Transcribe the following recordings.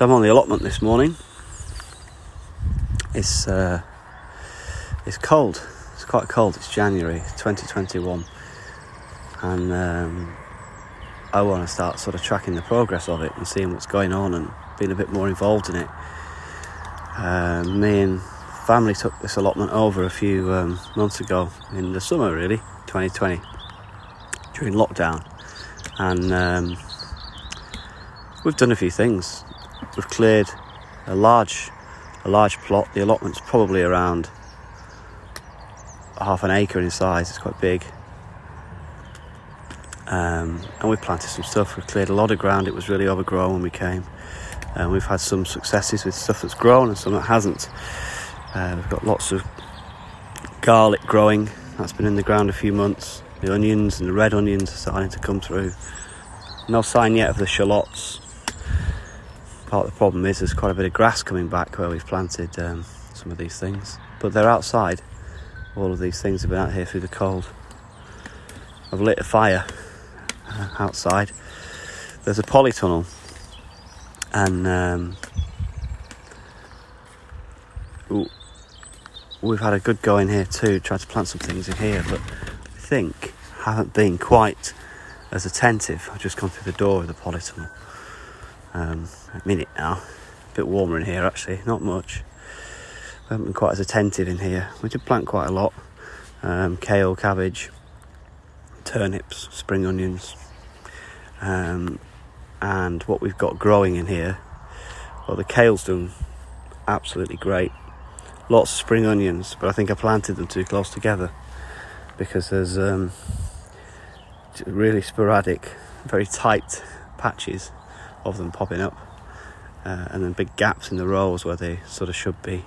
So I'm on the allotment this morning. It's uh, it's cold. It's quite cold. It's January 2021, and um, I want to start sort of tracking the progress of it and seeing what's going on and being a bit more involved in it. Uh, me and family took this allotment over a few um, months ago in the summer, really, 2020, during lockdown, and um, we've done a few things. We've cleared a large, a large plot. The allotment's probably around half an acre in size. It's quite big. Um, and we've planted some stuff. We've cleared a lot of ground. It was really overgrown when we came. And we've had some successes with stuff that's grown and some that hasn't. Uh, we've got lots of garlic growing. That's been in the ground a few months. The onions and the red onions are starting to come through. No sign yet of the shallots part of the problem is there's quite a bit of grass coming back where we've planted um, some of these things. But they're outside. All of these things have been out here through the cold. I've lit a fire uh, outside. There's a polytunnel, and um, we've had a good go in here too. Tried to plant some things in here, but I think haven't been quite as attentive. I've just gone through the door of the polytunnel um, a minute now. A bit warmer in here actually, not much. We haven't been quite as attentive in here. We did plant quite a lot um, kale, cabbage, turnips, spring onions, um, and what we've got growing in here. Well, the kale's done absolutely great. Lots of spring onions, but I think I planted them too close together because there's um, really sporadic, very tight patches of them popping up, uh, and then big gaps in the rows where they sort of should be.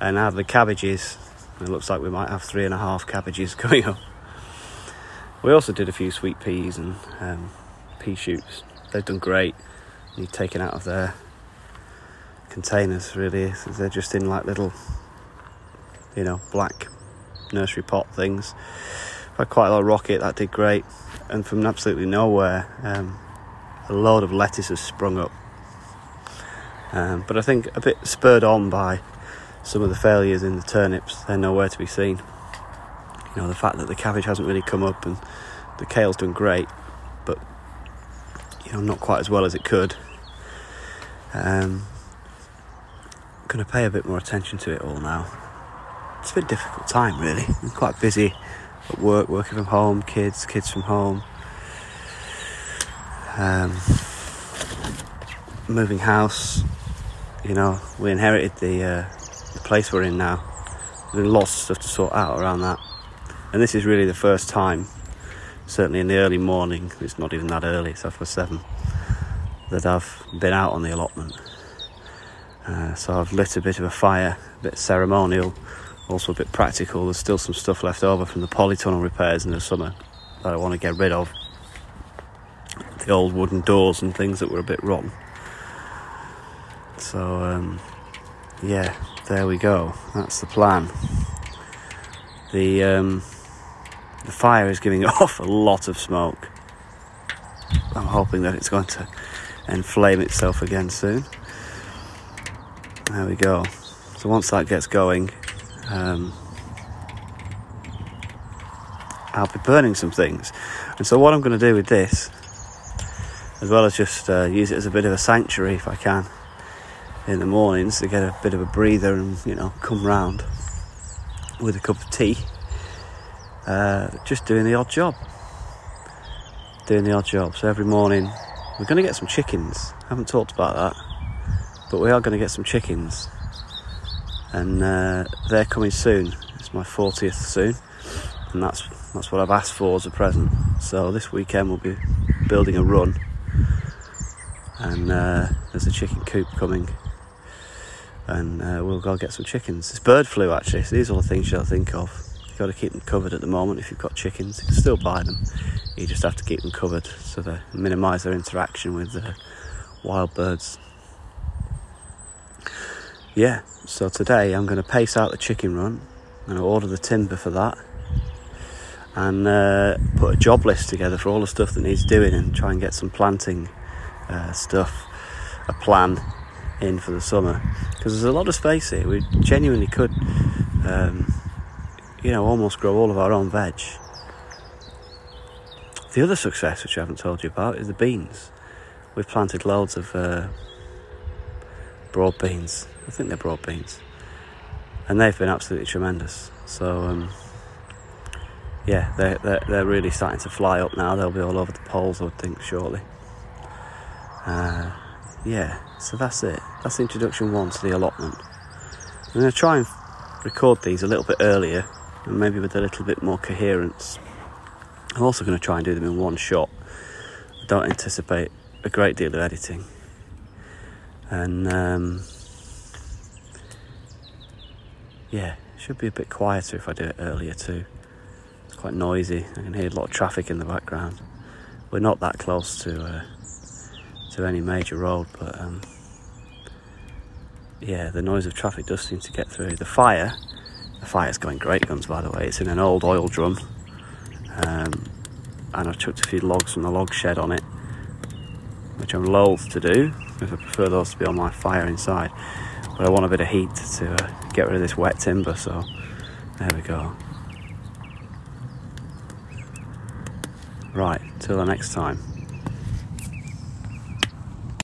And of the cabbages, it looks like we might have three and a half cabbages coming up. We also did a few sweet peas and um, pea shoots. They've done great. Need taken out of their containers. Really, they're just in like little, you know, black nursery pot things. Had quite a lot of rocket. That did great. And from absolutely nowhere, um, a load of lettuce has sprung up. Um, but I think a bit spurred on by some of the failures in the turnips, they're nowhere to be seen. You know, the fact that the cabbage hasn't really come up and the kale's done great, but you know, not quite as well as it could. Um, going to pay a bit more attention to it all now. It's a difficult time, really. I'm quite busy at work, working from home, kids, kids from home. Um, moving house, you know, we inherited the, uh, the place we're in now. There's lots of stuff to sort out around that. And this is really the first time, certainly in the early morning, it's not even that early, it's after seven, that I've been out on the allotment. Uh, so I've lit a bit of a fire, a bit ceremonial, also a bit practical. There's still some stuff left over from the polytunnel repairs in the summer that I want to get rid of the old wooden doors and things that were a bit rotten. So, um, yeah, there we go. That's the plan. The um, the fire is giving off a lot of smoke. I'm hoping that it's going to inflame itself again soon. There we go. So once that gets going, um, I'll be burning some things. And so what I'm going to do with this as well as just uh, use it as a bit of a sanctuary if I can in the mornings to get a bit of a breather and you know come round with a cup of tea. Uh, just doing the odd job, doing the odd job. So every morning we're going to get some chickens. I haven't talked about that, but we are going to get some chickens, and uh, they're coming soon. It's my 40th soon, and that's that's what I've asked for as a present. So this weekend we'll be building a run and uh, there's a chicken coop coming and uh, we'll go get some chickens. It's bird flu actually, so these are the things you'll think of. You've got to keep them covered at the moment if you've got chickens. You can still buy them, you just have to keep them covered so they minimise their interaction with the wild birds. Yeah, so today I'm going to pace out the chicken run. I'm going to order the timber for that and uh, put a job list together for all the stuff that needs doing and try and get some planting uh, stuff, a plan in for the summer because there's a lot of space here. We genuinely could, um, you know, almost grow all of our own veg. The other success, which I haven't told you about, is the beans. We've planted loads of uh, broad beans. I think they're broad beans, and they've been absolutely tremendous. So. Um, yeah, they're, they're, they're, really starting to fly up now. They'll be all over the poles, I would think, shortly. Uh, yeah, so that's it. That's introduction one to the allotment. I'm going to try and record these a little bit earlier and maybe with a little bit more coherence. I'm also going to try and do them in one shot. I don't anticipate a great deal of editing. And um, yeah, should be a bit quieter if I do it earlier too. It's quite noisy. I can hear a lot of traffic in the background. We're not that close to uh, to any major road, but um, yeah, the noise of traffic does seem to get through. The fire, the fire's going great guns, by the way. It's in an old oil drum, um, and I've chucked a few logs from the log shed on it, which I'm loath to do because I prefer those to be on my fire inside. But I want a bit of heat to uh, get rid of this wet timber, so there we go. Right, till the next time.